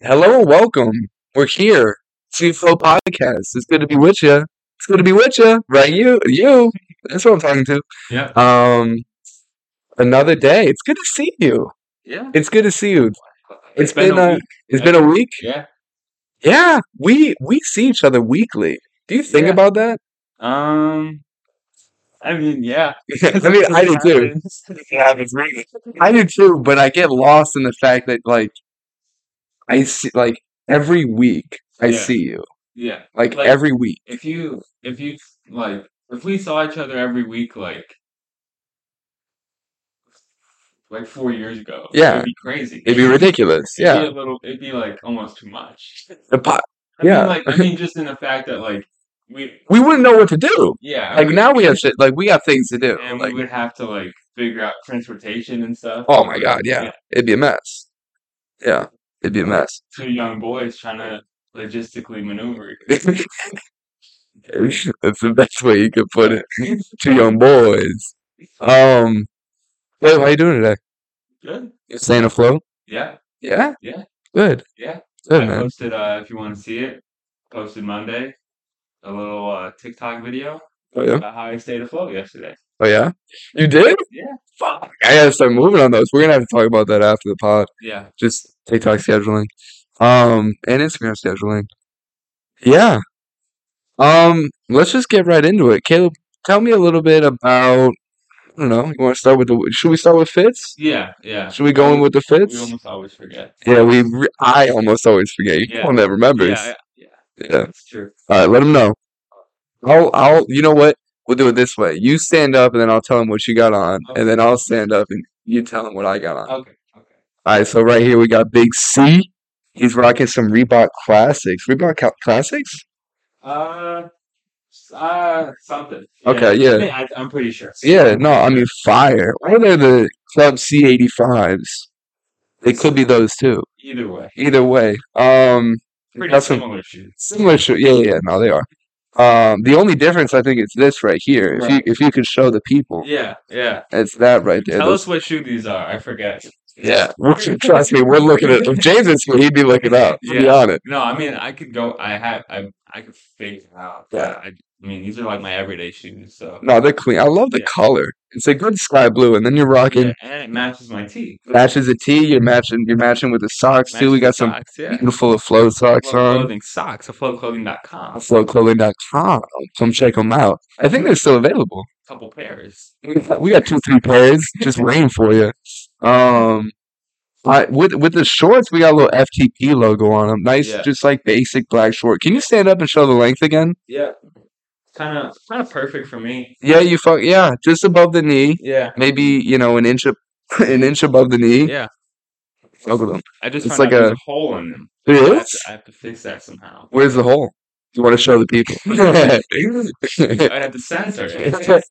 Hello and welcome. We're here. Flow Podcast. It's good to be with you. It's good to be with you. Right, you, you. That's what I'm talking to. Yeah. Um, another day. It's good to see you. Yeah. It's good to see you. It's been been a a- week. It's been a week. Yeah. Yeah, we we see each other weekly. Do you think Yeah. about that? Um. I mean, yeah. I mean, I do too. I do too, but I get lost in the fact that like I see like every week I Yeah. see you. Yeah. Like, Like- every week. If you, if you like, if we saw each other every week, like, like four years ago, Yeah. it'd be crazy. It'd be ridiculous. It'd be Yeah. a little. It'd be like almost too much. The po- I Yeah. mean, like, I mean, just in the fact that like we, we wouldn't know what to do. yeah, Like now we have shit like we have things to do. and Like we would have to like figure out transportation and stuff. oh my god, yeah. It'd be a mess. Yeah. It'd be a mess. Two young boys trying to logistically maneuver. That's the best way you could put it. Two young boys. Um Hey, how you doing today? Good. You staying afloat? Yeah. Yeah? Yeah. Good. Yeah. Good I man. posted uh if you want to see it, posted Monday a little uh TikTok video Oh yeah? about how I stayed afloat yesterday. Oh yeah? You did? Yeah. Fuck. I gotta start moving on those. We're gonna have to talk about that after the pod. Yeah. Just TikTok scheduling. Um and Instagram scheduling. Yeah. Um, let's just get right into it. Caleb, tell me a little bit about I don't know, you wanna start with the should we start with fits? Yeah. Yeah. Should we go in with the fits? We almost always forget. Yeah, we re- I almost always forget. You Yeah. one that remembers. Yeah. Yeah. Yeah. That's true. All right, let them know. I'll, I'll, you know what? We'll do it this way. You stand up, and then I'll tell him what you got on, and then I'll stand up, and you tell him what I got on. Okay. Okay. All right, so right here we got Big C. He's rocking some Reebok Classics. Reebok Classics? Uh. Uh. Something. Okay, yeah. I I'm pretty sure. Yeah, no, I mean fire. Or they're the Club C85s. They could be those too. Either way, Either way, um, pretty got some similar shoes. similar. shoes. yeah, yeah, yeah, no, they are. Um, the only difference I think is this right here. If you Right. if you could show the people, Yeah. Yeah. it's that right there. Tell Those- us what shoe these are. I forget. Yeah, trust me, we're looking at. If James is here, he'd be looking up. To be Yeah. honest, No, I mean I could go. I have. I. I could figure it out. but Yeah. I, I mean these are like my everyday shoes. So. no, they're clean. I love the Yeah. color. It's a good sky blue, and then you're rocking Yeah, and it matches my tee. matches the tee. You're matching. You're matching with the socks too. We got some socks, yeah. beautiful flow socks Flow on. clothing socks. Afloatclothing.com. Flowclothing.com. Come check them out. I think they're still available. A Couple pairs. We got, we got two, three pairs just waiting for you. Um, I, with with the shorts, we got a little FTP logo on them. Nice, Yeah. just like basic black short. Can you stand up and show the length again? Yeah. Kind of. Kind of perfect for me. Yeah, you fuck. Yeah, just above the knee. Yeah. Maybe you know an inch up, an inch above the knee. Yeah. Look at them. I just It's found like a- a hole in them. It I have, to, I have to fix that somehow. Where's the hole? You want to show the people? I have to censor it.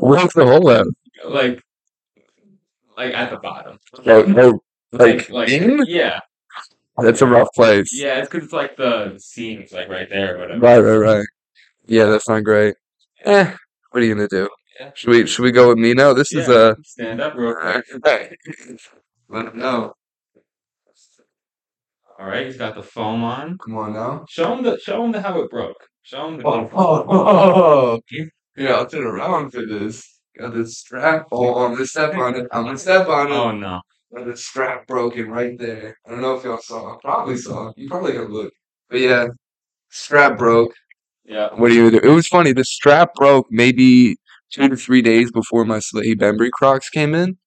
Where's the hole at? like, like at the bottom. Oh, oh, like, like in? yeah, That's a rough place. yeah. It's because it's like the seams like right there, whatever. Right, right, right. Yeah, that's not great. Eh, what are you gonna do? Yeah. Should we should we go with me now? This is Yeah. uh Stand up real quick. Alright. Let him know. All right, he's got the foam on. Come on now. Show him the show him the how it broke. Show him the. Oh, oh, oh, oh. Yeah, I'll turn around for this. Got this strap. Oh, I'm gonna step on it. I'm gonna step on it. Oh no! Got the strap broken right there. I don't know if y'all saw. Probably saw. You probably gonna look. But yeah, strap broke. Yeah. What do you do? It was funny. The strap broke maybe two to three days before my Salehe Bembury Crocs came in.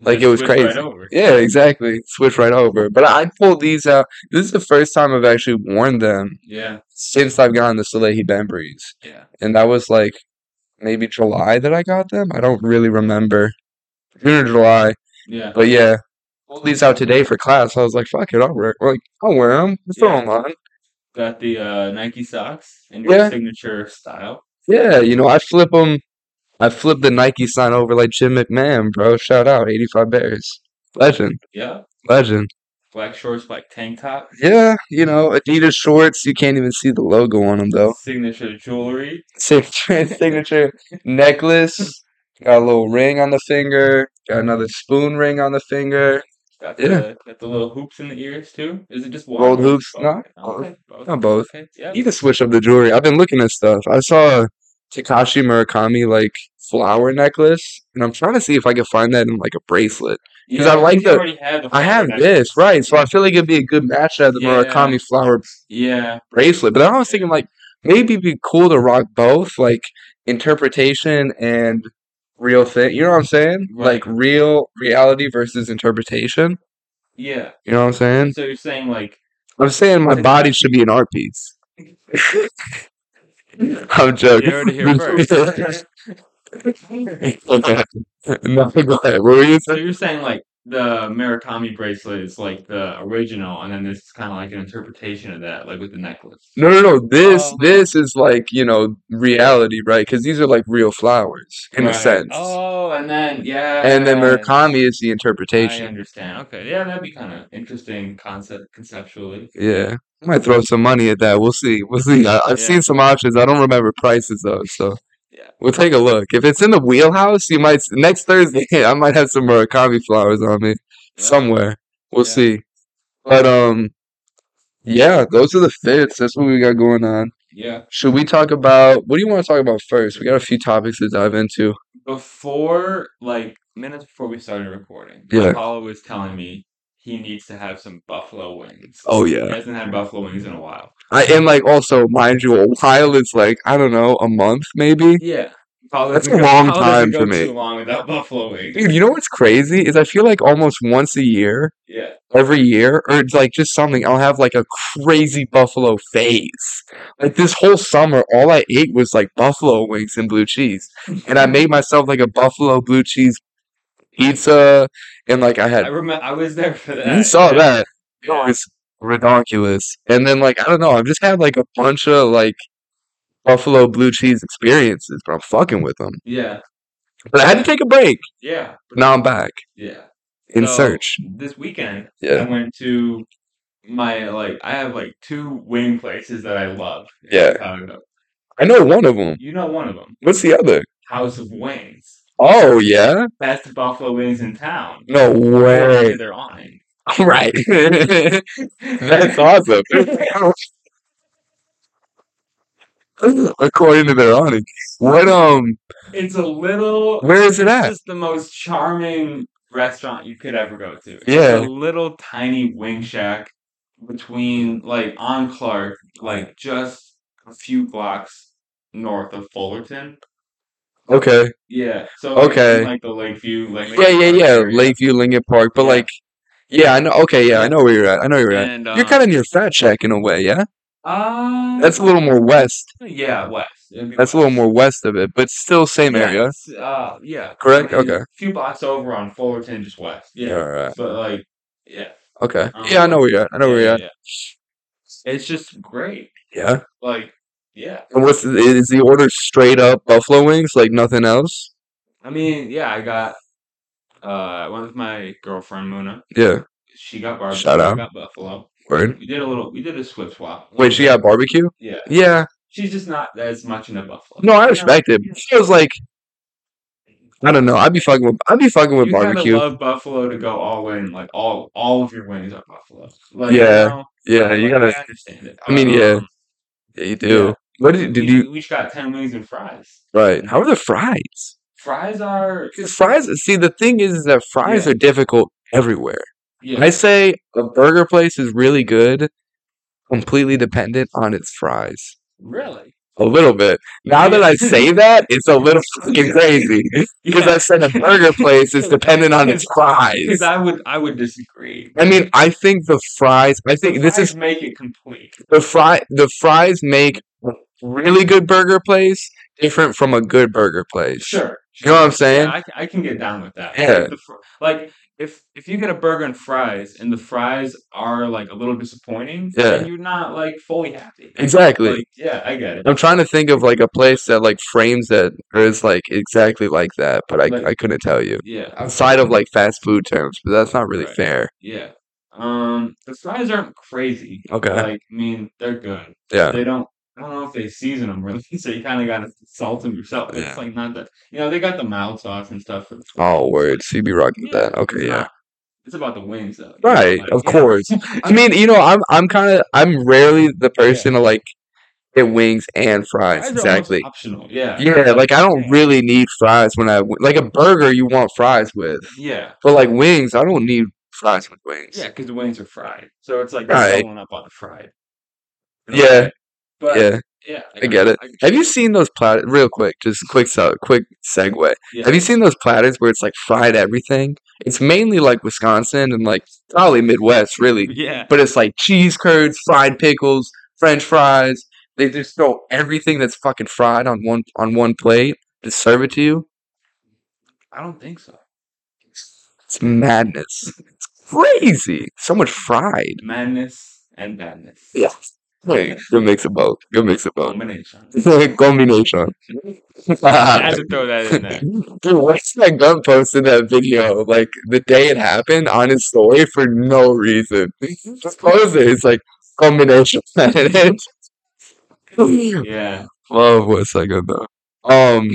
Like, it was switch right crazy. over. Yeah, exactly. Switch right over. But I pulled these out. This is the first time I've actually worn them Yeah. since I've gotten the Salehe Bemburys. Yeah. And that was like maybe July that I got them. I don't really remember. June or July. Yeah. But yeah, pulled these out today for class. I was like, fuck it, I'll wear, like, I'll wear them. Throw Yeah. them on. Got the uh, Nike socks in your Yeah. signature style. Yeah, you know, I flip them. I flip the Nike sign over like Jim McMahon, bro. Shout out, 85 Bears. Legend. Yeah. Legend. Black shorts, black tank top. Yeah, you know, Adidas shorts. You can't even see the logo on them, though. Signature jewelry. Signature, signature necklace. Got a little ring on the finger. Got another spoon ring on the finger. Got Yeah. the got the little hoops in the ears too. Is it just one? Gold or is it hoops? both? No, Okay, both. Not both. Okay, yeah. You can switch up the jewelry. I've been looking at stuff. I saw a Takashi Murakami like flower necklace, and I'm trying to see if I can find that in like a bracelet. 'cause I Yeah, like you the- I have necklace. this right, so I feel like it'd be a good match to have the Yeah. Murakami flower Yeah, bracelet. But then I was thinking like maybe it'd be cool to rock both, like interpretation and real thing. You know what I'm saying? Like real reality versus interpretation. yeah. You know what I'm saying? So you're saying like I'm saying my body should be an art piece. I'm joking. You heard it here first. no, go ahead. What were you saying? So you're saying like the Murakami bracelet is like the original, and then this is kind of like an interpretation of that, like with the necklace. No, no, no. This, Oh. this is like you know reality, right? Because these are like real flowers in a sense. Oh, and then yeah. And then Murakami is the interpretation. I understand. Okay, yeah, that'd be kind of interesting concept conceptually. Yeah, I might throw some money at that. We'll see. We'll see. I, I've Yeah. seen some options. I don't remember prices though, so Yeah. we'll take a look. If it's in the wheelhouse, you might next Thursday. I might have some Murakami flowers on me Yeah. somewhere. We'll Yeah. see. But um, yeah, those are the fits. That's what we got going on. Yeah. Should we talk about what do you want to talk about first? We got a few topics to dive into. Before, like minutes before we started recording, Yeah. Apollo was telling me he needs to have some buffalo wings. Oh yeah, He hasn't had buffalo wings in a while. I and like also mind you, a while is like I don't know a month maybe. Yeah. That's a go- long time for me. Too long without buffalo wings. Dude, you know what's crazy is I feel like almost once a year, Yeah. every year, or it's like just something, I'll have like a crazy buffalo phase. Like this whole summer, all I ate was like buffalo wings and blue cheese, and I made myself like a buffalo blue cheese pizza, and like I had. I remember I was there for that. you saw yeah. that. It was redonkulous. And then like I don't know, I've just had like a bunch of like buffalo blue cheese experiences, but I'm fucking with them. Yeah. But I had to take a break. Yeah. But now I'm back Yeah. in So, search. This weekend, yeah. I went to my like I have like two wing places that I love. Yeah. Chicago. I know one of them. You know one of them, What's the other? House of Wings. Oh yeah. Best buffalo wings in town. No According way. to Their awning. Right. That's awesome. According to their awning. What um It's a little. Where is it it's at? Just the most charming restaurant you could ever go to. It's Yeah. a little tiny wing shack between like on Clark, like just a few blocks north of Fullerton. Okay. Yeah. So like, Okay. like the Lakeview, like Yeah, yeah, yeah. area. Lakeview, Lincoln Park. But Yeah. like yeah, I know okay, yeah, I know where you're at. I know where you're at. And You're um, kinda near Fat Shack in a way, yeah? uh, That's a little more west. yeah, west. That's a little more west of it, but still same Yeah, area. uh, yeah. Correct? I mean, Okay. A few blocks over on Fullerton, just west. Yeah. Alright. But like, yeah. Okay. Um, Yeah, I know where you're at. I know yeah, where you're at. yeah. It's just great. Yeah. Like, yeah. And what's the, is the order straight up buffalo wings, like nothing else? I mean, yeah. I got. Uh, I went with my girlfriend Muna. Yeah. She got barbecue. Shout I out. got buffalo. Word. We did a little. We did a swip swap. Wait, she got barbecue? Yeah. Yeah. She's just not as much in the buffalo. No, I respect it. She was like I don't know. I'd be fucking with I'd be fucking with you barbecue. love buffalo to go all in, like all all of your wings are buffalo. Like, Yeah, you know, Yeah, like, you gotta I understand it. I mean, yeah. Um, yeah, you do. What did, did we, you We each got ten wings and fries. right. How are the fries? Fries are fries see the thing is, is that fries Yeah. are difficult everywhere. yeah. I say a burger place is really good, completely dependent on its fries. really. A little bit. Now that I say that, it's a little fucking crazy. Because I said a burger place is dependent on its fries. Because I would I would disagree. I mean, I think the fries. I think this is make it complete. the fry. The fries make really good burger place different from a good burger place. Sure. You know what I'm saying? Yeah, I, I can get down with that. Yeah. Like, fr- like if if you get a burger and fries and the fries are like a little disappointing, Yeah. then you're not like fully happy. Exactly. Like, yeah, I get it. I'm trying to think of like a place that like frames that or is like exactly like that, but I Like- I couldn't tell you Yeah. outside of like fast food terms. But that's not really Right. fair. Yeah. Um, the fries aren't crazy. Okay. Like, I mean, they're good. Yeah. They don't. I don't know if they season them really, so you kind of gotta salt them yourself. Yeah. It's like not that. You know, they got the mild sauce and stuff. For the Oh, word. So you be rocking Yeah, that? Okay, yeah. not- it's about the wings though. Right, like, of yeah. course. I mean, you know, I'm I'm kind of I'm rarely the person to like get wings and fries. Fries Exactly. optional. Yeah. Yeah, like I don't really need fries when I like a burger. You want fries with, Yeah. but like wings, I don't need fries with wings. Yeah, because the wings are fried, so it's like Right. doubling up on the fried. Yeah, way. But yeah, yeah, I get it. I Have you seen those platters? Real quick, just quick, so quick segue. Yeah. Have you seen those platters where it's like fried everything? It's mainly like Wisconsin and like probably Midwest, really. Yeah. But it's like cheese curds, fried pickles, French fries. They just throw everything that's fucking fried on one on one plate to serve it to you. I don't think so. It's madness. It's crazy. So much fried. Madness and badness. Yeah. Hey, good mix of both. Good mix of both. Combination. Combination. I had to throw that in there. Dude, what's that gun posted that video like the day it happened on his story for no reason? Just post it. It's like combination. Yeah. Love Westside Gunn though. Um,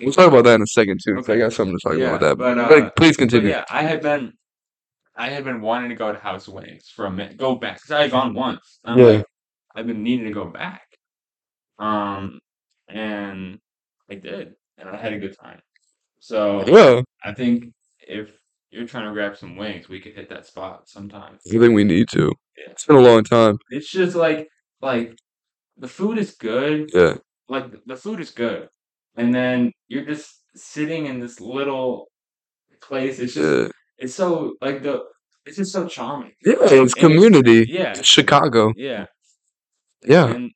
we'll talk about that in a second too. 'cause I Okay. got something to talk Yeah, about that. but, But, uh, please But continue. yeah, I had been, I had been wanting to go to House of Wings for a minute. Go back because I had gone once. I'm Yeah. like, I've been needing to go back. Um, and I did, and I had a good time. So Yeah, I think if you're trying to grab some wings, we could hit that spot sometime. I think we need to. Yeah. It's been a long time. It's just like like the food is good. Yeah, Like the food is good, and then you're just sitting in this little place. It's just yeah, it's so like the it's just so charming. yeah. And It's community. yeah, Chicago. yeah, Yeah, and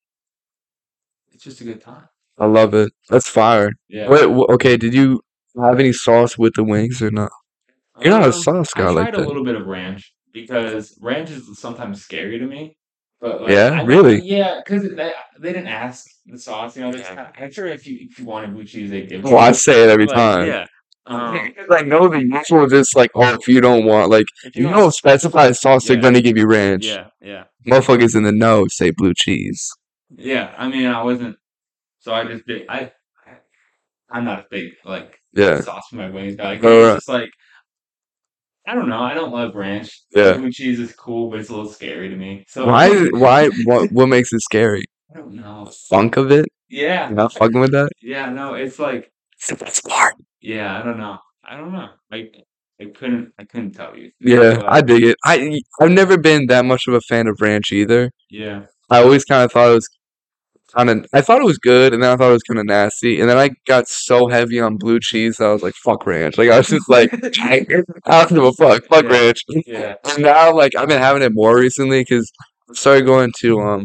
it's just a good time. I love it. That's fire. Yeah. Wait, wh- okay. Did you have any sauce with the wings or not? You're not a Um, sauce I guy tried like a that. little bit of ranch because ranch is sometimes scary to me. But like, Yeah, I- really? yeah, because they, they didn't ask the sauce. You know, they just kinda- I'm sure if you if you wanted blue cheese, they give. it to Well, I you. say it every Like, time. Yeah. Um, I know the usual just like, oh, if you don't want, like, if you don't- don't specify sauce, they're Yeah. gonna give you ranch. Yeah, yeah, Motherfuckers in the know say blue cheese. yeah. I mean, I wasn't. So I just did. I. I I'm not a big like Yeah, sauce for my wings guy. 'cause Right, it's right. just like I don't know. I don't love ranch. Yeah. Blue cheese is cool, but it's a little scary to me. So why? Why? What? What makes it scary? I don't know. Funk of it? Yeah. You're not fucking with that? Yeah. No, it's like It's the best part. Yeah. I don't know. I don't know. I I couldn't. I couldn't tell you. Yeah, I dig it. I I've never been that much of a fan of ranch either. yeah. I always kind of thought it was kind of. I thought it was good, and then I thought it was kind of nasty, and then I got so heavy on blue cheese that I was like, "Fuck ranch!" Like I was just like, I don't give a fuck. Fuck Yeah. ranch. Yeah. And now, like, I've been having it more recently because I started going to um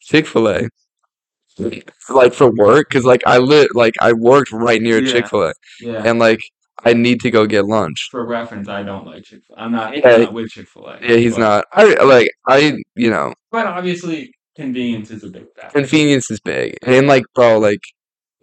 Chick Fil A, like for work. Because like I lit, like I worked right near Yeah. Chick Fil A, Yeah. and like I need to go get lunch. For reference, I don't like Chick Fil. A. I'm not. Yeah. I'm not with Chick Fil A. Yeah, he's not. I like I, you know, But obviously, convenience is a big factor. convenience is big, and like, bro, like.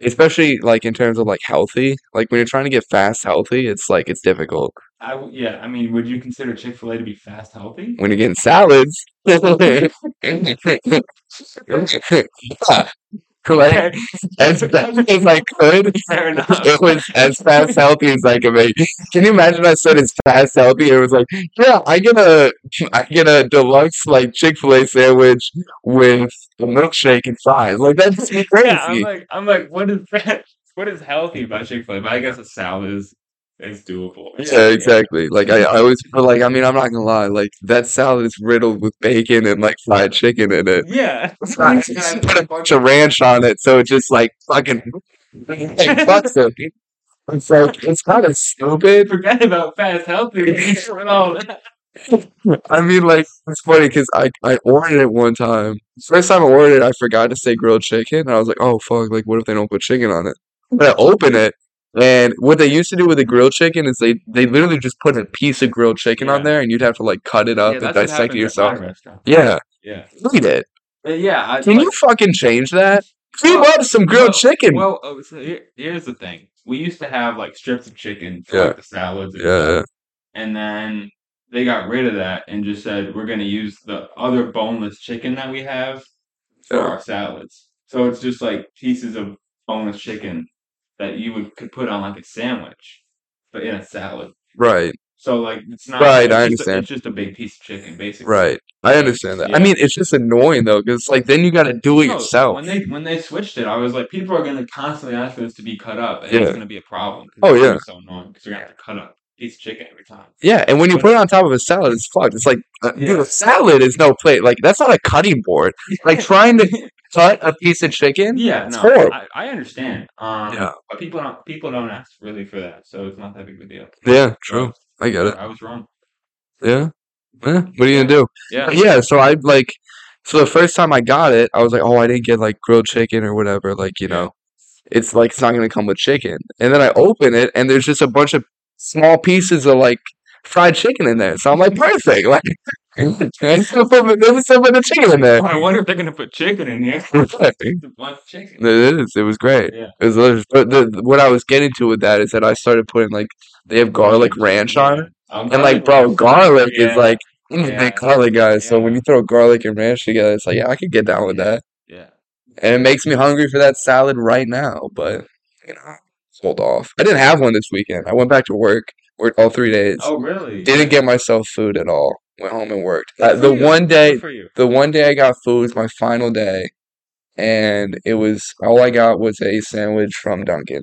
Especially like in terms of like healthy, like when you're trying to get fast healthy, it's like it's difficult I w- yeah. I mean, would you consider Chick Fil A to be fast healthy? when you're getting salads. like as fast as I could. Fair enough. It was as fast healthy as I could make. Can you imagine? I said as fast healthy. It was like, yeah, I get a, I get a deluxe like Chick Fil A sandwich with a milkshake and fries. Like that's just crazy. Yeah, I'm like, I'm like, what is that? What is healthy about Chick Fil A? But I guess a salad is is doable. Yeah, exactly. Like I, I always feel like I mean I'm not gonna lie, like that salad is riddled with bacon and like fried chicken in it. Yeah. I just put a bunch of ranch on it, so it just like fucking like, fucks it. It's like it's kind of stupid. Forget about fast healthy. and all that. I mean, like it's funny because I I ordered it one time. First time I ordered it, I forgot to say grilled chicken, and I was like, oh fuck, like what if they don't put chicken on it? But I open it, and what they used to do with the grilled chicken is they they literally just put a piece of grilled chicken on there, and you'd have to like cut it up Yeah, and dissect it happens at my yourself. Yeah, Yeah. eat it. Uh, yeah. I, Can like, you fucking change that? We Well- love some grilled well, chicken. Well, oh, so here, here's the thing. We used to have like strips of chicken for Yeah. like the salads. And yeah, stuff. and then they got rid of that and just said we're going to use the other boneless chicken that we have for Yeah. our salads. So it's just like pieces of boneless chicken that you would could put on like a sandwich, but in a salad. right. So like it's not Right, it's I just a- understand. it's just a big piece of chicken, basically. Right. I understand that. I mean, it's just annoying though, because like then you got to do it No, yourself. When they when they switched it, I was like, people are gonna constantly ask for this to be cut up, and Yeah. it's gonna be a problem. Oh, yeah. so annoying because you're gonna have to cut up a piece of chicken every time. Yeah, and when you But- put it on top of a salad, it's fucked. It's like, uh, dude, a salad is no plate. Like that's not a cutting board. Like trying to cut a piece of chicken. Yeah, It's no, horrible. I, I understand. Um, Yeah. but people don't people don't ask really for that, so it's not that big of a deal. Yeah, true. I get it. I was wrong. Yeah. Yeah. What are you gonna do? Yeah. Yeah, so I like so the first time I got it, I was like, oh, I didn't get like grilled chicken or whatever. Like, you know, it's like it's not gonna come with chicken. And then I open it and there's just a bunch of small pieces of like fried chicken in there. So I'm like, perfect. Like I still put let me still put the chicken in there. I wonder if they're gonna put chicken in here. It's a bunch of chicken. It is. It was great. Yeah. It was delicious. But the, what I was getting to with that is that I started putting like they have garlic ranch on it, and like, bro, garlic Yeah. is like Yeah. big garlic guy. So when you throw garlic and ranch together, it's like yeah, I could get down with that. Yeah. and it makes me hungry for that salad right now. But you know, hold off. I didn't have one this weekend. I went back to work, worked all three days. Oh, really? Didn't get myself food at all. Went home and worked. Uh, the you. one day, the one day I got food was my final day, and it was all I got was a sandwich from Dunkin'.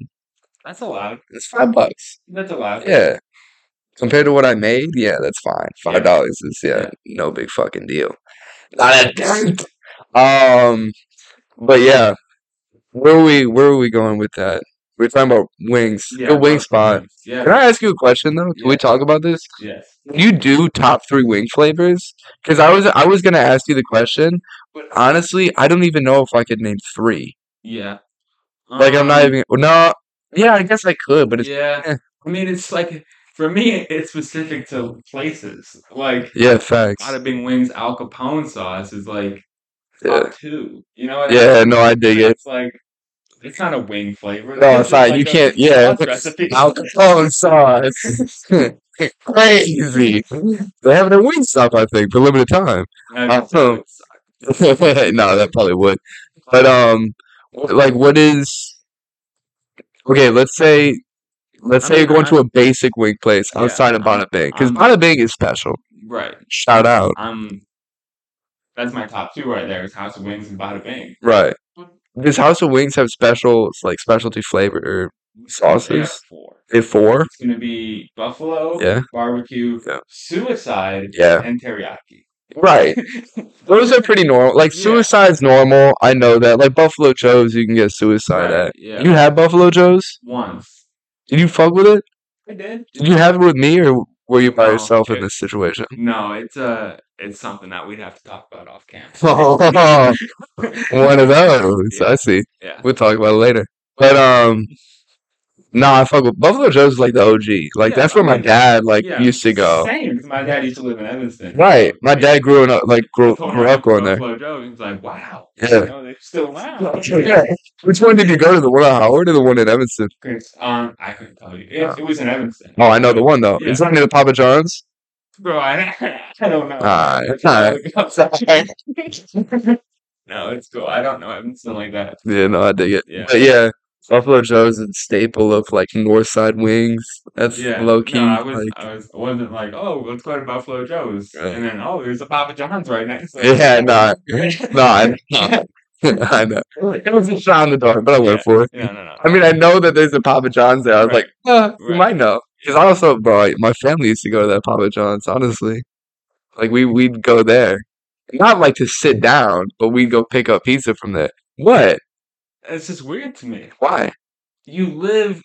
That's allowed. It's five bucks. That's allowed. Yeah. Compared to what I made, yeah, that's fine. Five dollars is yeah, Yeah. no big fucking deal. Not a dent. Um, but yeah, where are we? Where are we going with that? We're talking about wings. Yeah. Good wing spot. wings. Yeah. Can I ask you a question though? Can we talk about this? Yes. You do top three wing flavors? Because I was I was gonna ask you the question, but honestly, I don't even know if I could name three. Yeah. Like I'm not Um, even. No. Yeah, I guess I could, but it's Yeah. eh. I mean, it's like for me, it's specific to places. Like yeah, facts. Bada Bing Wings Al Capone sauce is like Yeah, top two. You know what? yeah. No, I dig it. It's like it's not a wing flavor. No, it's not. like You can't. Yeah, recipe. Al Capone sauce. Crazy. They have it at Wingstop, I think, for limited time. Uh, no, that probably would. But um, like, what is? Okay, let's say, let's say you're going to a basic wing place Yeah, outside of I'm- Bada Bing, because Bada Bing is special. right. Shout out. I'm. That's my top two right there. Is House of Wings and Bada Bing. Right. Does House of Wings have special, like specialty flavor or They have sauces? four. They have four. It's gonna be buffalo, Yeah. barbecue, Yeah. suicide, Yeah. and teriyaki. Right. Those are pretty normal. Like Yeah. suicide's normal. I know that. Like Buffalo Joe's, you can get suicide at. yeah. You had Buffalo Joe's? Once. Did you fuck with it? I did. Did you have it with me, or were you by No, yourself in this situation? No, it's uh it's something that we'd have to talk about off camera. One of those. I see. Yeah. We'll talk about it later. But um, no, I fuck with Buffalo Joe's. Is like the OG. Like Yeah, that's where my okay. dad like Yeah, used to go. Same, 'cause my dad used to live in Evanston. Right. My dad grew up like grew, grew up going there. Buffalo Joe, he was like, wow. Yeah. You know, they're still around. Yeah. Which one did you go to? The one at Howard or the one in Evanston? Um, I couldn't tell you. It, it was in Evanston. Oh, I know the one though. Yeah. Is that near the Papa John's? Bro, I, I don't know. That's alright. no, it's cool. I don't know Evanston like that. Yeah, no, I dig it. Yeah. But yeah, Buffalo Joe's is a staple of like North Side wings. That's Yeah. low key. No, I was, like, I was, wasn't like, oh, let's go to Buffalo Joe's, Right. and then oh, there's a Papa John's right next. to it. yeah, no, no, I know. I know. It was a shot in the dark, but I went for it. No, no, no. I mean, I know that there's a Papa John's there. I was Right. like, uh, you might know. Because I also, bro, my family used to go to that Papa John's, honestly. Like, we, we'd go there. Not like to sit down, but we'd go pick up pizza from there. What? It's just weird to me. Why? You live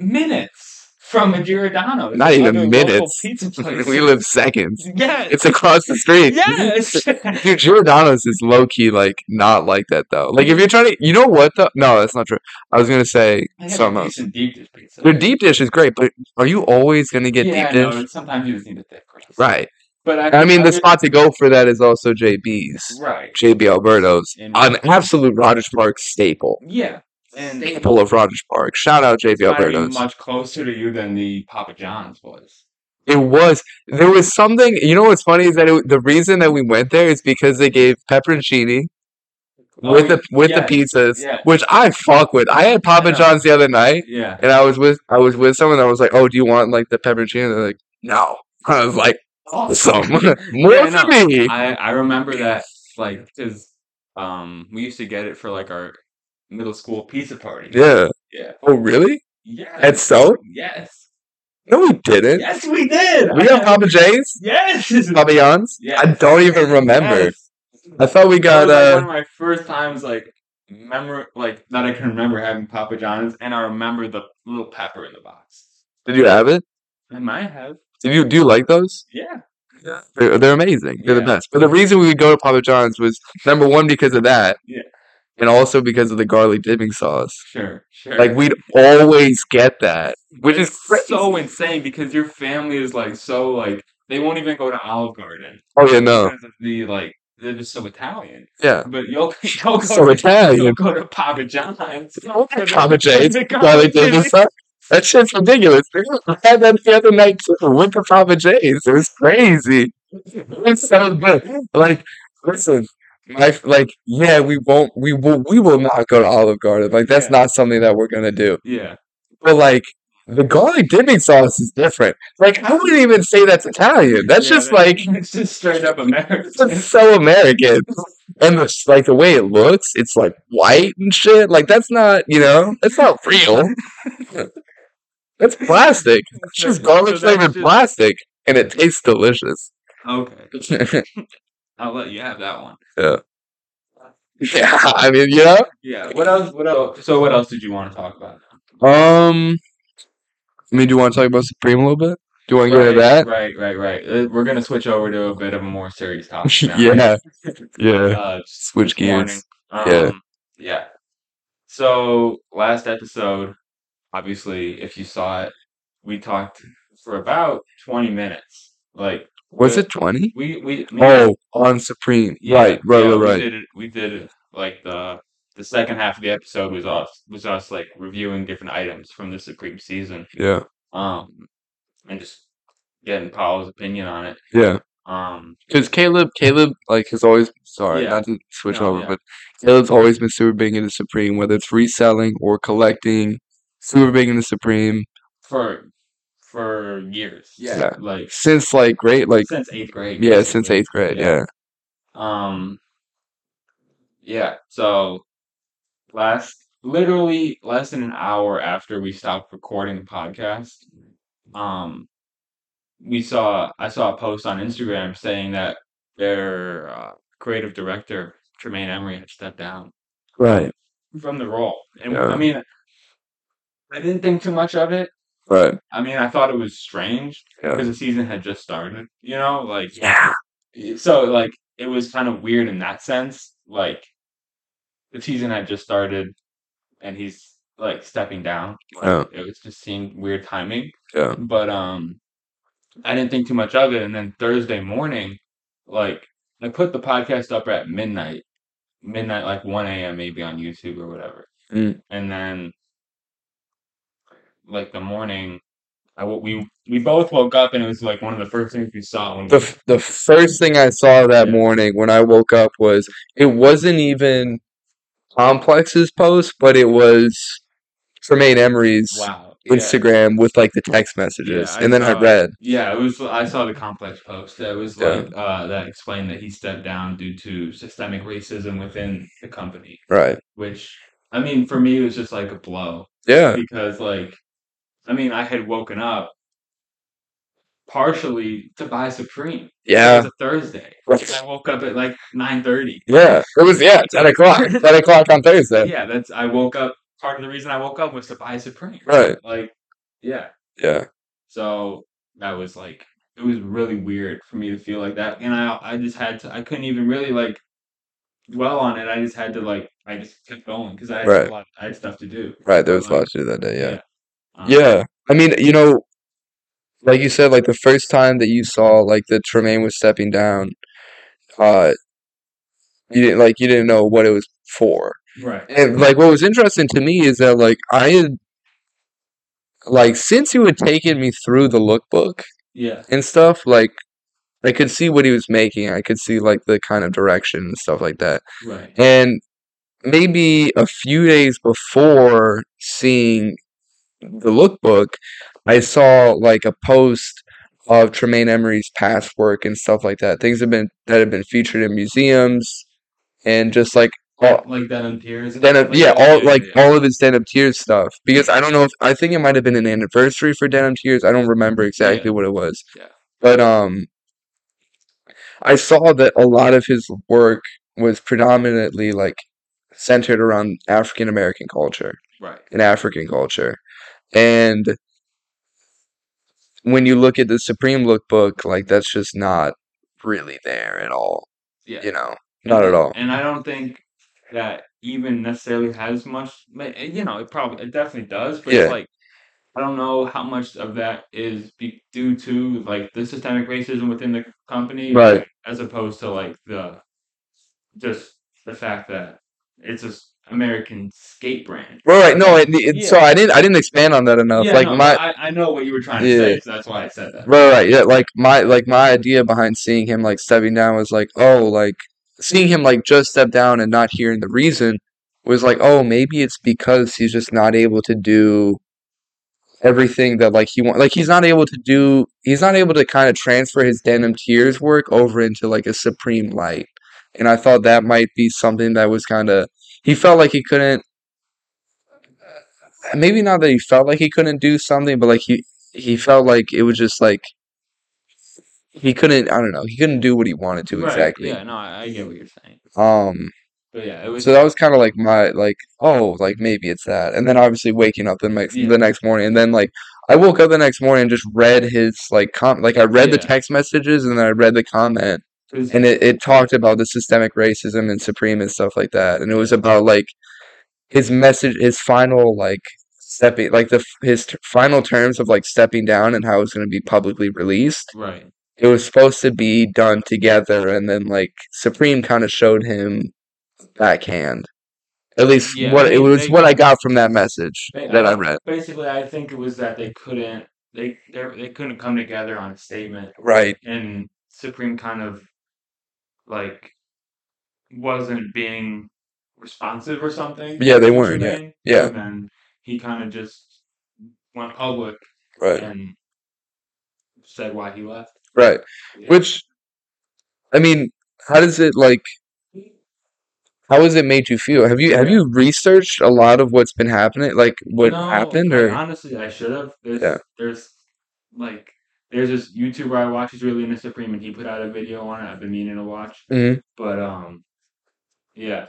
minutes from a Giordano's. Not even minutes. Pizza place. we live seconds. Yeah. It's across the street. yes. Dude, Giordano's is low key like not like that though. Like if you're trying to, you know what though? No, that's not true. I was gonna say something else. deep dish pizza. Their deep dish is great, but are you always gonna get yeah, deep dish? sometimes you just need a thick crust. Right. But I, I mean, the spot to go for that is also JB's. Right. JB Alberto's, an absolute Rogers Park staple. Yeah. And Staple of Rogers Park. Shout out JB it's gotta be Alberto's. much closer to you than the Papa John's was. It was. There was something. You know what's funny is that it, the reason that we went there is because they gave pepperoncini, Oh, with the with the pizzas, yeah. which I fuck with. I had Papa know. John's the other night, Yeah. and I was with I was with someone that was like, "Oh, do you want like the pepperoni?" And they're like, "No." I was like, "Awesome, more Yeah, for me." I I remember that like because um we used to get it for like our middle school pizza party. Yeah. Yeah. Oh, really? Yeah. At so? Yes. No, we didn't. Yes, we did. We got Papa J's, Yes. Papa John's. Yes. I don't even remember. Yes. I thought we That got was, like, uh. one of my first times like memor like that I can remember having Papa John's, and I remember the little pepper in the box. Did you have it? I might have. Did you do you like those? Yeah. Yeah, they're, they're amazing. They're the best. But the reason we would go to Papa John's was number one because of that, Yeah. And also because of the garlic dipping sauce. Sure. Sure. Like we'd always get that, which is crazy. so insane because your family is like so like they won't even go to Olive Garden. Oh yeah, no, the like they're just so Italian. yeah, But you'll you'll go so to, Italian. you'll go to Papa John's. Papa J's, The garlic dipping dipping- sauce. That shit's ridiculous. I had that the other night too with the Papa J's. It was crazy. It was so good. Like, listen, my like, yeah, we won't, we will, we will not go to Olive Garden. Like, that's Yeah. not something that we're gonna do. Yeah. But like the garlic dipping sauce is different. Like I wouldn't even say that's Italian. That's Yeah, just that- like it's just straight up American. it's so American. And the, like the way it looks, it's like white and shit. Like that's not, you know, that's not real. that's plastic. It's just garlic flavored just- plastic, and it tastes delicious. Okay. I'll let you have that one. yeah, Yeah, I mean, yeah. Yeah. What else? What else? So what else did you want to talk about? Um, I mean, do you want to talk about Supreme a little bit? Do you want to go right, into that? Right, right, right. Uh, We're gonna switch over to a bit of a more serious topic now. yeah, yeah. Uh, Switch gears. Yeah. Um, yeah. So last episode, obviously, if you saw it, we talked for about twenty minutes. Like Was it twenty? we we me- Oh, on Supreme. yeah, right, right, yeah, right, we. Did it, we did it like the the second half of the episode was us was us like reviewing different items from the Supreme season. Yeah, Um, and just getting Paul's opinion on it. yeah. Um, Because Caleb, Caleb, like has always. Sorry, Yeah. not to switch No, over, yeah. but Caleb's always been super big into Supreme, whether it's reselling or collecting. Super big into Supreme for for years. Yeah. Like since like grade, like since eighth grade. yeah, since eighth grade. Yeah. Yeah, Um. Yeah. So last, literally less than an hour after we stopped recording the podcast, um, we saw I saw a post on Instagram saying that their uh, creative director Tremaine Emory had stepped down right, from the role, and Yeah. I mean, I didn't think too much of it. Right. I mean, I thought it was strange Yeah. because the season had just started. You know, like Yeah, so like it was kind of weird in that sense. Like the season had just started, and he's like stepping down. Like, Yeah. It was just seemed weird timing. yeah, But um, I didn't think too much of it. And then Thursday morning, like I put the podcast up at midnight, midnight like one a.m. maybe on YouTube or whatever. Mm. And then like the morning. I, we we both woke up and it was like one of the first things we saw when The we, the first thing I saw that Yeah. morning when I woke up was it wasn't even Complex's post, but it was Tremaine Emory's wow yeah. Instagram with like the text messages, Yeah, and then I read. Yeah, it was. I saw the complex post. That was like uh, that explained that he stepped down due to systemic racism within the company. Right. Which I mean, for me, it was just like a blow Yeah. because, like, I mean, I had woken up partially to buy Supreme. Yeah, It Yeah. was a Thursday. Right. I woke up at like nine thirty. Yeah. It was yeah, ten o'clock. Ten o'clock on Thursday. Yeah, that's. I woke up. Part of the reason I woke up was to buy Supreme. Right. Like, yeah. Yeah. So that was like it was really weird for me to feel like that, and I I just had to I couldn't even really like dwell on it. I just had to like I just kept going because I had Right. a lot, I had stuff to do. Right. There was a Like, lot to do that day. Yeah. Um, Yeah. I mean, you know, like you said, like the first time that you saw like that Tremaine was stepping down, uh, you didn't like you didn't know what it was for. Right. And like what was interesting to me is that like I had like since you had taken me through the lookbook Yeah. and stuff, like I could see what he was making. I could see like the kind of direction and stuff like that. Right. And maybe a few days before seeing the lookbook, I saw like a post of Tremaine Emory's past work and stuff like that. Things have been that have been featured in museums and just like all, like Denim Tears. Denim, stuff yeah, all like yeah. all of his Denim Tears stuff. Because I don't know if I think it might have been an anniversary for Denim Tears. I don't remember exactly Yeah. what it was. Yeah. But um I saw that a lot of his work was predominantly like centered around African American culture right. and African culture. And when you look at the Supreme Lookbook, like that's just not really there at all. Yeah. You know, not at all. And I don't think that even necessarily has much. Eh, you know, it probably it definitely does, but Yeah. it's like I don't know how much of that is be, due to like the systemic racism within the company, Right. as opposed to like the just the fact that it's a s- American skate brand. Right, right. No, it, it, so I didn't I didn't expand on that enough. Yeah, like no, my I, I know what you were trying to Yeah. say, so that's why I said that. Right, right, yeah. Like my like my idea behind seeing him like stepping down was like, oh, like seeing him like just step down and not hearing the reason was like, oh, maybe it's because he's just not able to do everything that like he want. Like he's not able to do. He's not able to kind of transfer his denim tears work over into like a supreme light. And I thought that might be something that was kind of he felt like he couldn't. Maybe not that he felt like he couldn't do something, but like he he felt like it was just like he couldn't I don't know, he couldn't do what he wanted to Right, exactly. Yeah, no, I, I get what you're saying. Um But yeah, it was so that was kind of like my like oh like maybe it's that. And then obviously waking up the next Yeah. the next morning and then like I woke up the next morning and just read his like com like I read the text messages and then I read the comment and it, it talked about the systemic racism and supreme and stuff like that. And it was about like his message his final like stepping like the his t- final terms of like stepping down and how it was going to be publicly released. Right. it was supposed to be done together and then like supreme kind of showed him backhand. At least Yeah, what they- it was they- what i got from that message They- that i I- read. Basically, I think it was that they couldn't they they couldn't come together on a statement, right. And Supreme kind of like wasn't being responsive or something. Yeah, they weren't, yeah, yeah. And then he kind of just went public right and said why he left. right which i mean how does it like how has it made you feel have you have you researched a lot of what's been happening like what No, happened or honestly, I should have. There's, Yeah. there's like there's this YouTuber I watch He's really into Supreme, and he put out a video on it. I've been meaning to watch, Mhm. but um, yeah,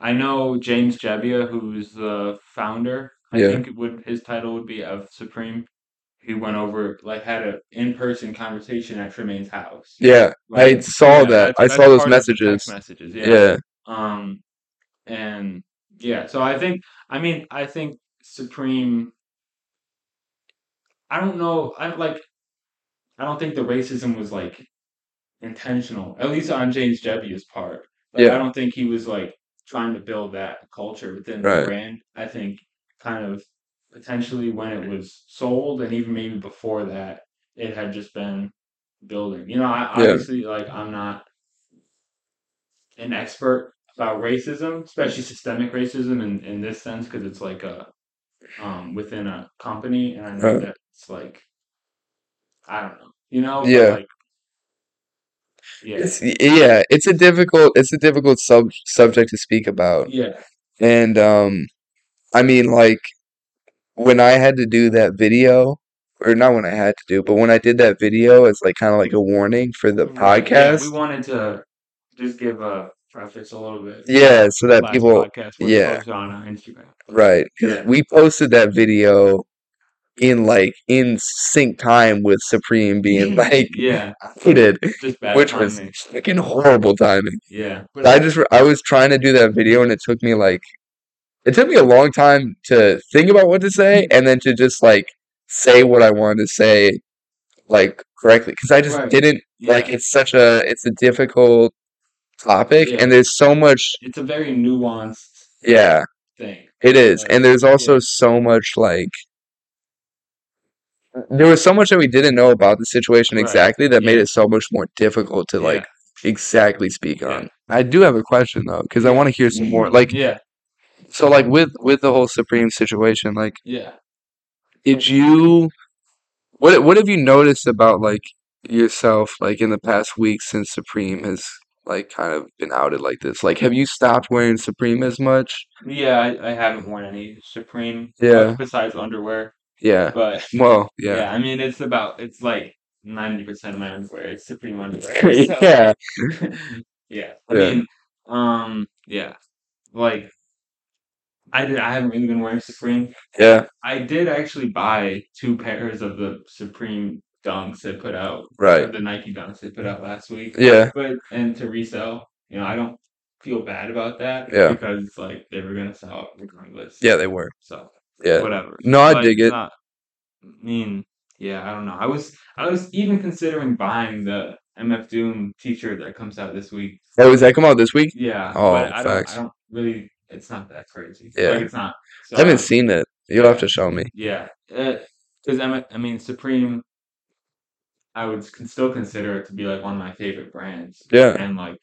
I know James Jebbia, who's the founder. I Yeah. think it would his title would be of Supreme. He went over like had a in person conversation at Tremaine's house. yeah i saw yeah, that i saw those part of the text messages Messages, yeah um, and yeah, so I think, I mean, I think Supreme. I don't know. I like. I don't think the racism was like intentional, at least on James Jebbia's part. Like, Yeah. I don't think he was like trying to build that culture within Right. the brand. I think kind of potentially when it was sold, and even maybe before that, it had just been building. You know, I Yeah. obviously like I'm not an expert about racism, especially systemic racism in, in this sense, because it's like a um within a company, and I know Right. that it's like I don't know, you know, Yeah. like yeah, it's yeah it's a difficult it's a difficult sub subject to speak about yeah, and um i mean like when i had to do that video or not when i had to do but when i did that video as like kind of like a warning for the Right, yeah, podcast we wanted to just give a preface a little bit. yeah so that people podcast yeah. on uh, Instagram. Right. Yeah. we posted that video in like in sync time with Supreme being like yeah, bad which was timing. fucking horrible timing. yeah, But I just I was trying to do that video and it took me like it took me a long time to think about what to say mm-hmm. and then to just like say what I wanted to say like correctly because I just Right. didn't like it's such a it's a difficult topic Yeah. and there's so much it's a very nuanced yeah thing. It is, Like, and there's also yeah. so much like there was so much that we didn't know about the situation Right, exactly that made it so much more difficult to Yeah. like exactly speak Yeah. on. I do have a question though, because I want to hear some more. Like yeah, So like with with the whole Supreme situation, like Yeah. did you what what have you noticed about like yourself like in the past week since Supreme has like kind of been outed like this? Like have you stopped wearing Supreme as much? Yeah, I, I haven't worn any Supreme Yeah. besides underwear, Yeah. but Well, yeah. yeah, I mean it's about it's like ninety percent of my underwear is Supreme underwear. So yeah. yeah, I Yeah. mean, um, yeah, like I did. I haven't really been wearing Supreme. Yeah. I did actually buy two pairs of the Supreme dunks they put out, Right. the Nike dunks they put out last week. Yeah. But and to resell, you know, I don't feel bad about that Yeah. because like they were gonna sell out regardless. Yeah, they were. So Yeah. whatever. No, I Like, dig it. not- I mean, yeah, I don't know. I was I was even considering buying the MF Doom T-shirt that comes out this week. Oh, does that come out this week? Yeah, Oh, I don't. facts. I don't really. It's not that crazy. Yeah. like it's not. So, I haven't seen it. You'll have to show me. Yeah, uh, because I I mean Supreme. I would can still consider it to be like one of my favorite brands. Yeah. and like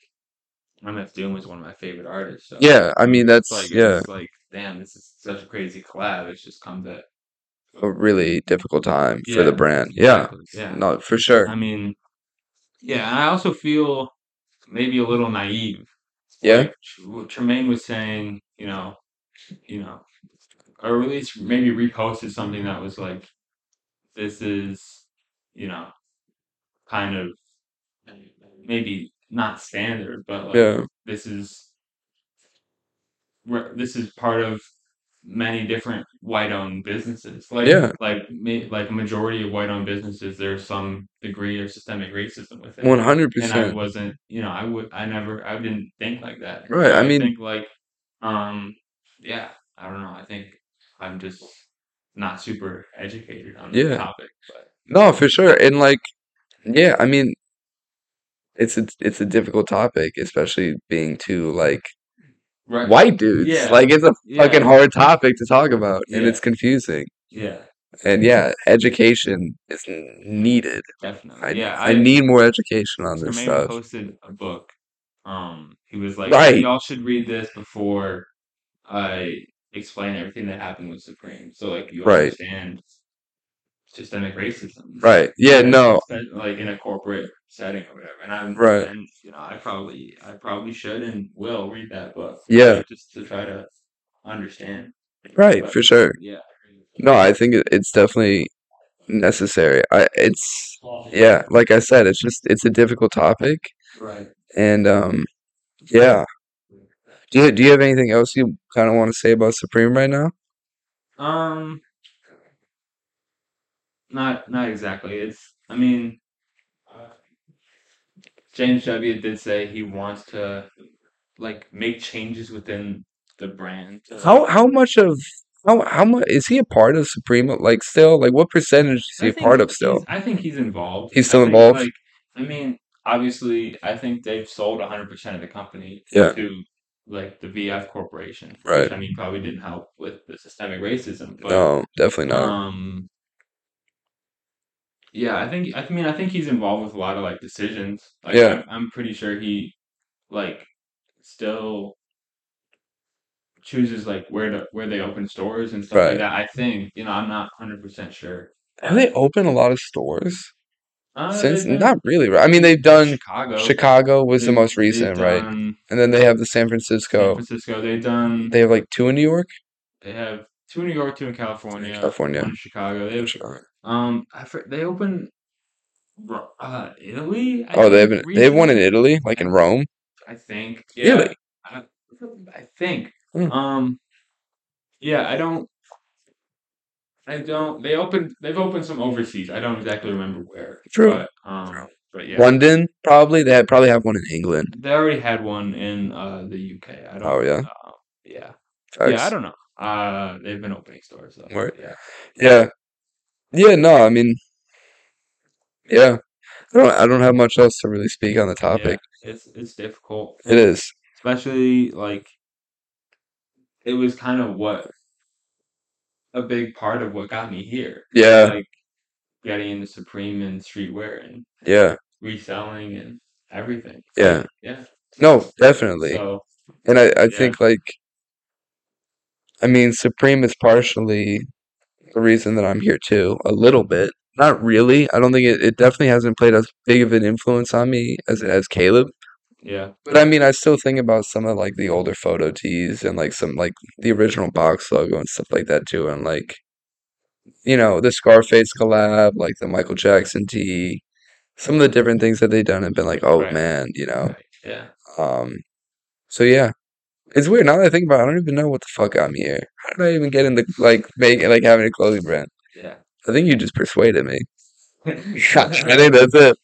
MF Doom was one of my favorite artists. So Yeah, I mean that's like yeah, like damn, this is such a crazy collab. It's just come to a really difficult time for the brand. Yeah. exactly, yeah. No, for sure. I mean, yeah, and I also feel maybe a little naive. Yeah. Like what Tremaine was saying, you know, you know, or at least maybe reposted something that was like, this is, you know, kind of maybe not standard, but like Yeah. this is this is part of many different white-owned businesses. Like Yeah. like like a majority of white-owned businesses, there's some degree of systemic racism with it. One hundred And I wasn't, you know, I would, I never, I didn't think like that. Right, So I mean- think like, um, yeah, I don't know. I think I'm just not super educated on the Yeah. topic, but No, for sure. And like yeah, I mean it's a it's a difficult topic, especially being two like right, white dudes. Yeah. Like it's a fucking hard topic to talk about and it's confusing. yeah, And yeah, education is needed. definitely, I, yeah. I need more education on this stuff. posted a book. Um, he was like, Right. y'all should read this before I explain everything that happened with Supreme, so like you Right. understand systemic racism. Right. Yeah, and no. like in a corporate setting or whatever. And I'm Right. and you know, I probably I probably should and will read that book. Yeah. like, just to try to understand. Right, But, for sure. Yeah. No, I think it's definitely necessary. I it's yeah, like I said, it's just it's a difficult topic Right. and um yeah. Do you do you have anything else you kind of want to say about Supreme right now? Um not not exactly. It's I mean James W did say he wants to like make changes within the brand. How how much of how how much is he a part of Supreme like still? Like what percentage is he a part of still? I think he's involved. He's I still think, involved? Like, I mean, obviously, I think they've sold 100% of the company Yeah. to like the VF Corporation. Right. Which, I mean, probably didn't help with the systemic racism. But, No, definitely not. Um. Yeah, I think. I mean, I think he's involved with a lot of like decisions. Like, Yeah. I'm, pretty sure he, like, still chooses like where to where they open stores and stuff Right. like that. I think. You know, I'm not 100 percent sure. Have they opened a lot of stores Uh, since? they've Not really, right? I mean, they've done Chicago. Chicago was the They've- most recent, right? done And then they have the San Francisco. San Francisco. They've done. They have like two in New York. They have two in New York, two in California, California. Chicago. They have, Sure. Um, I they opened, Ro- uh, Italy. I Oh, they have think, an, they have one in recently. Italy, like in Rome. I think. Yeah, Really? I, I think. Hmm. Um, yeah, I don't. I don't. They opened. They've opened some overseas. I don't exactly remember where. True. But um, but yeah, London, probably. They had, probably have one in England. they already had one in uh the UK. I don't. Oh, yeah? Uh, yeah. Yeah, I don't know. Uh, they've been opening stores. So, Word. Yeah. Yeah. Yeah, no, I mean, yeah. I don't, I don't have much else to really speak on the topic. Yeah, it's it's difficult, It is. especially like it was kind of what a big part of what got me here. Yeah. Like getting into Supreme and streetwear and Yeah. reselling and everything. Yeah. Yeah. No, definitely. So And I, I Yeah. think like I mean, Supreme is partially the reason that I'm here too, a little bit. Not really. I don't think it, it definitely hasn't played as big of an influence on me as it has Caleb. Yeah. But I mean, I still think about some of like the older photo tees and like some like the original box logo and stuff like that too. And like, you know, the Scarface collab, like the Michael Jackson tee, some of the different things that they've done have been like, oh Right. man, you know. Right. Yeah. Um, so yeah, it's weird now that I think about it. I don't even know what the fuck got me here. How did I even get into like making like having a clothing brand? Yeah. I think you just persuaded me. I could, think that's it.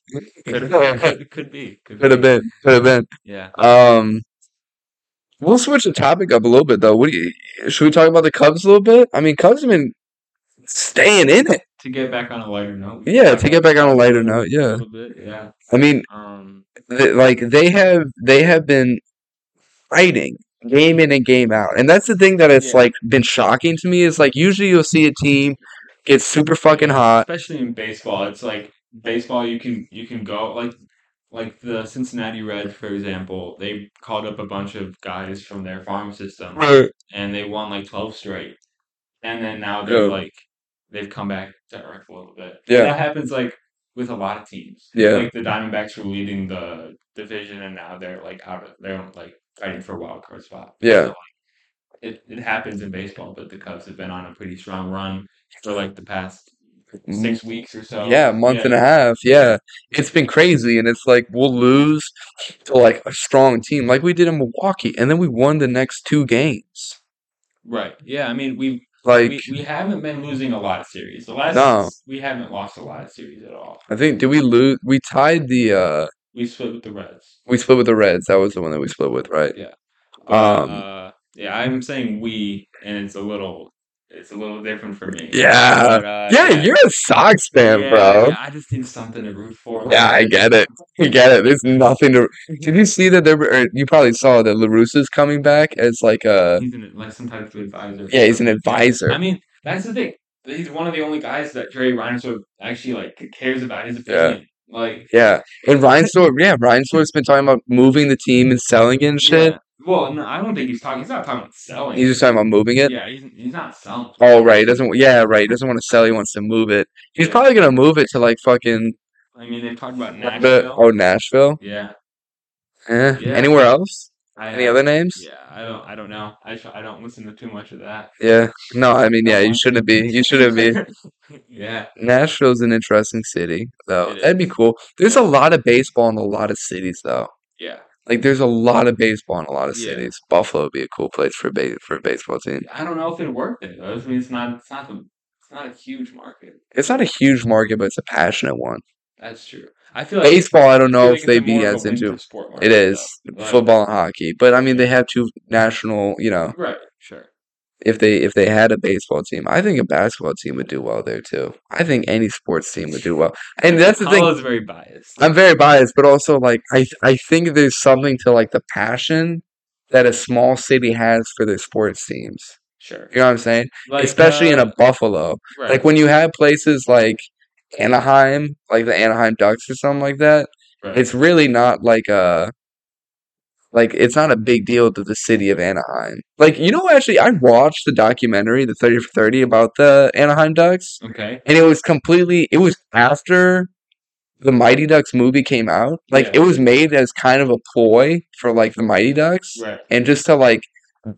could, could be. Could, Could have been. Could have been. Yeah. Um, we'll switch the topic up a little bit though. What do you? Should we talk about the Cubs a little bit? I mean, Cubs have been staying in it. To get back on a lighter note. Yeah, to get back on a lighter note. Yeah, little bit. Yeah. I mean, Um. th- like they have they have been fighting game in and game out, and that's the thing that it's Yeah. like been shocking to me is like usually you'll see a team get super fucking hot. especially in baseball. It's like baseball. You can you can go like like the Cincinnati Reds, for example. They called up a bunch of guys from their farm system, and they won like twelve straight. And then now they're Yeah. like they've come back to earth a little bit. Yeah. that happens like with a lot of teams. Yeah. like the Diamondbacks were leading the division, and now they're like out of they're like fighting for a wild card spot. Yeah. So, like, it, it happens in baseball, but the Cubs have been on a pretty strong run for like the past six weeks or so. Yeah, month and a half. Yeah. It's been crazy. And it's like we'll lose to like a strong team like we did in Milwaukee. And then we won the next two games. Right. Yeah. I mean, we Like, we, we haven't been losing a lot of series. The last No. we haven't lost a lot of series at all. I think, did we lose? We tied the, uh, We split with the Reds. we split with the Reds. That was the one that we split with, right? But, Um, uh, yeah, I'm saying we, and it's a little, it's a little different for me. Yeah. But, uh, Yeah, you're a Sox fan, yeah, bro. yeah, I just need something to root for. Yeah, I get it. You get it. There's nothing to. Did you see that there? Or you probably saw that La Russa's coming back as like a. He's an, like some type of advisor. Yeah, he's an advisor. I mean, that's the thing. He's one of the only guys that Jerry Reinsdorf actually like cares about his Yeah. opinion. Like Yeah, and Reinsdorf. Yeah, Reinsdorf's been talking about moving the team and selling it and shit. yeah. Well, no, I don't think he's talking. He's not talking about selling. He's just talking about moving it. yeah, he's, he's not selling. Oh right, he doesn't. Yeah, right. He doesn't want to sell. He wants to move it. He's Yeah. probably gonna move it to like fucking. I mean, they talked about the- Nashville. oh, Nashville. Yeah. Eh, Yeah. Anywhere else? I, Any other names? Yeah, I don't. I don't know. I, sh- I don't listen to too much of that. Yeah. No, I mean, yeah, you shouldn't be. You shouldn't be. yeah. Nashville's an interesting city, though. That'd be cool. There's a lot of baseball in a lot of cities, though. Yeah. Like, there's a lot of baseball in a lot of Yeah. cities. Buffalo would be a cool place for ba- for a baseball team. I don't know if it worked there though. I mean, it's not. It's not the. It's not a huge market. It's not a huge market, but it's a passionate one. That's true. I feel like Baseball, I don't I know like if they'd be more of a as into. sport It is though. Football and hockey, but I mean, they have two national. You know, Right. Sure. if they if they had a baseball team, I think a basketball team would do well there too. I think any sports team would do well, and that's the thing. Paolo's very biased. I'm very biased, but also like I I think there's something to like the passion that a small city has for their sports teams. sure. You know what I'm saying? Like, Especially in a uh, Buffalo. right. Like when you have places like Anaheim, like the Anaheim Ducks or something like that, right. it's really not like a like it's not a big deal to the city of Anaheim. Like you know, actually, I watched the documentary, the Thirty for Thirty, about the Anaheim Ducks, okay. and it was completely. It was after the Mighty Ducks movie came out. Like Yeah. it was made as kind of a ploy for like the Mighty Ducks, Right. and just to like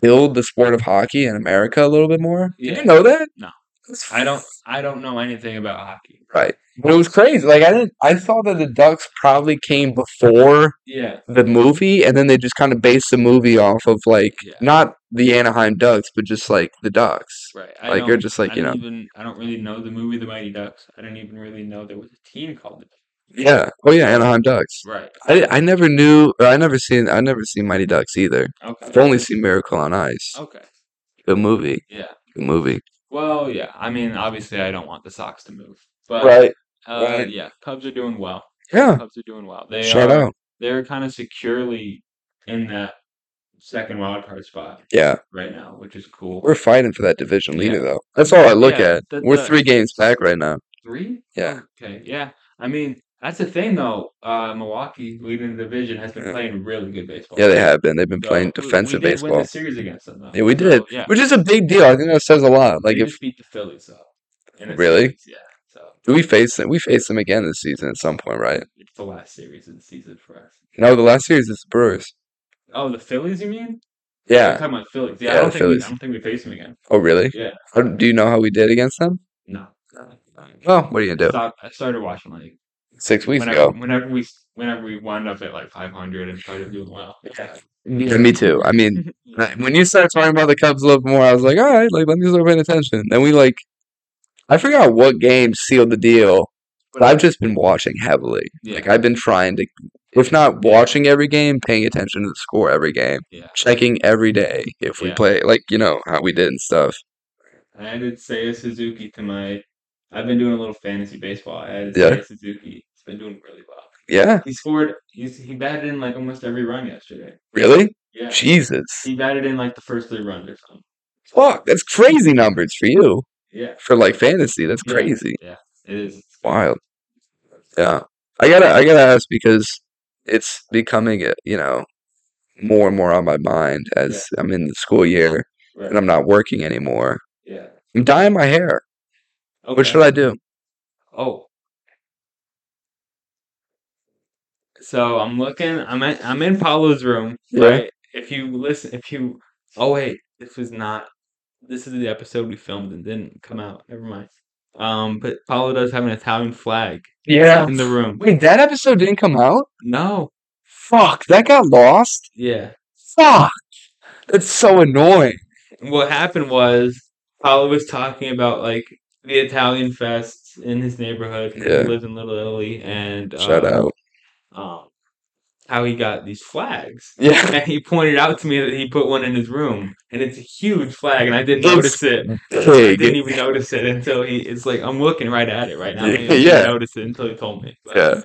build the sport of hockey in America a little bit more. Did you know that? No. That's I don't. I don't know anything about hockey. Right. But it was crazy. Like I didn't. I thought that the Ducks probably came before Yeah. the movie, and then they just kind of based the movie off of like Yeah. not the Anaheim Ducks, but just like the Ducks. Right. I Like don't, you're just like I you know, even. I don't really know the movie The Mighty Ducks. I didn't even really know there was a team called the Ducks. yeah. Oh yeah, Anaheim Ducks. Right. I, I never knew. Or I never seen. I never seen Mighty Ducks either. Okay. I've only seen Miracle on Ice. Okay. Good movie. Yeah. Good movie. Well, yeah. I mean, obviously, I don't want the Sox to move, but Right. uh, right. yeah, Cubs are doing well. Yeah. Cubs are doing well. They Shout are. out. They're kind of securely in that second wild card spot Yeah. right now, which is cool. We're fighting for that division leader Yeah. though. That's all I look Yeah, at. We're the- three games back right now. Three? Yeah. Okay. Yeah. I mean, That's the thing, though. Uh, Milwaukee, leading the division, has been Yeah. playing really good baseball. Yeah, they have been. They've been So, playing we- defensive we did Win baseball. the series against them, though. Yeah, we So, did, yeah, which is a big deal. I think that says a lot. Like, we if just beat the Phillies, though. in a Really? series, Yeah. So we face them, we face them again this season at some point, right? it's the last series of the season for us. No, the last series is the Brewers. Oh, the Phillies, you mean? You're Yeah. talking about Phillies. Yeah, Yeah, I don't the think we, Phillies. I don't think we face them again. Oh, really? Yeah. How, do you know how we did against them? No. Well, what are you gonna do? Stop. I started watching like Six weeks whenever, ago. whenever we whenever we wound up at like 500 and started doing well. Yeah, yeah, me too. I mean, when you started talking about the Cubs a little more, I was like, all right, like let me start paying attention. Then we like, I forgot what game sealed the deal, but I've just been watching heavily. Yeah. Like I've been trying to, if not watching every game, paying attention to the score every game, Yeah. checking every day if we Yeah. play, like you know how we did and stuff. I added Seiya Suzuki to my. I've been doing a little fantasy baseball. I added Yeah. Seiya Suzuki. He's been doing really well. Yeah, He scored. He's, he batted in like almost every run yesterday. really? Yeah. Jesus, He batted in like the first three runs or something. fuck, that's crazy numbers for you Yeah. for like fantasy. That's Yeah. crazy. Yeah, it is. wild. Yeah, I gotta, I gotta ask because it's becoming, uh, you know, more and more on my mind as I'm in the school year Right. and I'm not working anymore. Yeah. I'm dyeing my hair. Okay. What should I do? Oh. So I'm looking. I'm at, I'm in Paolo's room. Yeah. Right. If you listen, if you. Oh wait, this was not. This is the episode we filmed and didn't come out. Never mind. Um, but Paolo does have an Italian flag Yeah. in the room. Wait, that episode didn't come out. No. Fuck, that got lost. Yeah. Fuck, that's so annoying. What happened was Paolo was talking about like the Italian fests in his neighborhood. Yeah. He lives in Little Italy, and Shout um, out. Um, how he got these flags. Yeah. And he pointed out to me that he put one in his room, and it's a huge flag, and I didn't It's notice it. I didn't even notice it until he. It's like I'm looking right at it right now. I Yeah, didn't yeah. notice it until he told me. But, Yeah.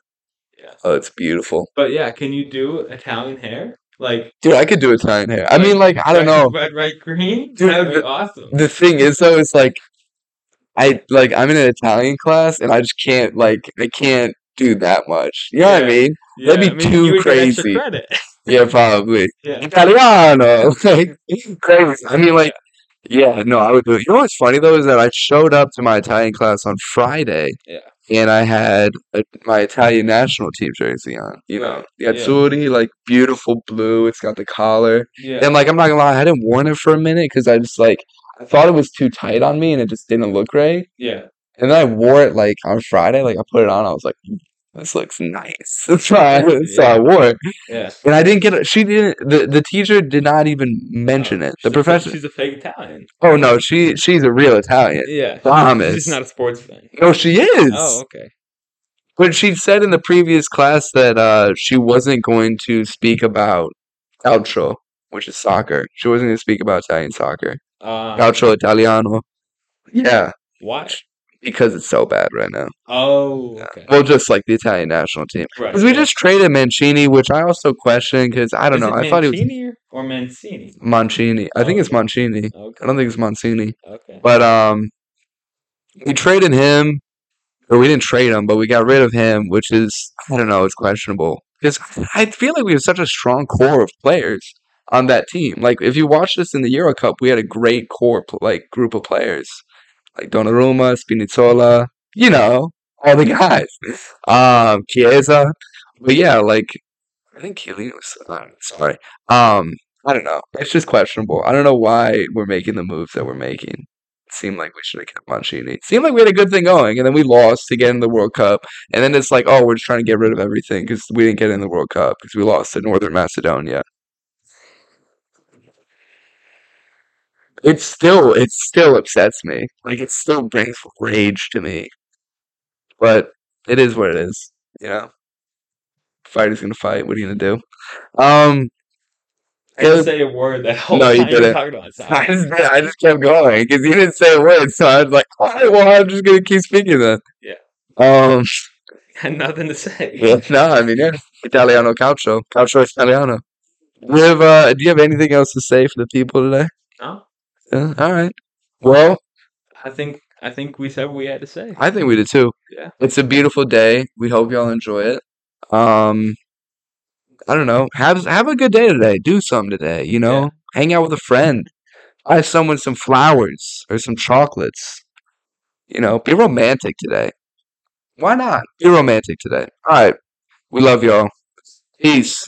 Yeah. Oh, it's beautiful, But yeah, can you do Italian hair? Like dude. I could do Italian hair. I mean, like, I don't red- know. Red, red, green. Dude, that would be the- awesome. the thing is though it's like i like i'm in an italian class and i just can't like i can't do that much you know what i mean Yeah, that'd be I mean, too you would get extra crazy. yeah probably yeah. italiano like crazy i mean like yeah no i would do it you know what's funny though is that i showed up to my italian class on friday Yeah. and i had a, my italian national team jersey on you know the yeah. like beautiful blue it's got the collar Yeah. and like I'm not gonna lie, I hadn't worn it for a minute because I just like I thought it was too tight on me and it just didn't look right. yeah. And then I wore it like on Friday, like I put it on, I was like, "Mm, this looks nice. That's why so I Yeah. wore it. Yeah. And I didn't get it. She didn't. The the teacher did not even mention Oh, it. The she's a fake- professor. She's a fake Italian. Oh no, she she's a real Italian. Yeah. Promise. She's not a sports fan. No, she is. Oh, okay. But she said in the previous class that uh, she wasn't going to speak about calcio, which is soccer. She wasn't going to speak about Italian soccer. Uh, Calcio Italiano. Yeah, why? Because it's so bad right now. Oh, okay. Well, just like the Italian national team. Right. Because we yeah. just traded Mancini, which I also question because I don't Is know. I thought he was Mancini or Mancini? Mancini. I think Oh, it's Mancini. Okay. I don't think it's Mancini. Okay. But um, we traded him, or we didn't trade him, but we got rid of him, which is I don't know. It's questionable because I feel like we have such a strong core of players on that team. Like if you watch this in the Euro Cup, we had a great core like group of players, like Donnarumma, Spinazzola, you know, all the guys. Um, Chiesa, but yeah, like I think Chiellini was uh, sorry. Um, I don't know. It's just questionable. I don't know why we're making the moves that we're making. It seemed like we should have kept Mancini. It seemed like we had a good thing going, and then we lost to get in the World Cup. And then it's like, oh, we're just trying to get rid of everything because we didn't get in the World Cup because we lost to Northern Macedonia. It still, it still upsets me. Like it still brings rage to me. But it is what it is, you know. Fighter's gonna fight. What are you gonna do? Um, I didn't say a word that whole No, you didn't. I just, I just kept going because you didn't say a word, so I was like, all right, well, I'm just gonna keep speaking then. Yeah. Um. Had nothing to say. Yeah, no, I mean, yeah, Italiano calcio, calcio Italiano. Do you have, uh, do you have anything else to say for the people today? No, Yeah, all right. Well, I think I think we said what we had to say. I think we did too. Yeah. It's a beautiful day. We hope y'all enjoy it. Um, I don't know. Have have a good day today. Do something today. You know, Yeah. hang out with a friend. Buy someone some flowers or some chocolates. You know, be romantic today. Why not? Be romantic today. All right. We love y'all. Peace.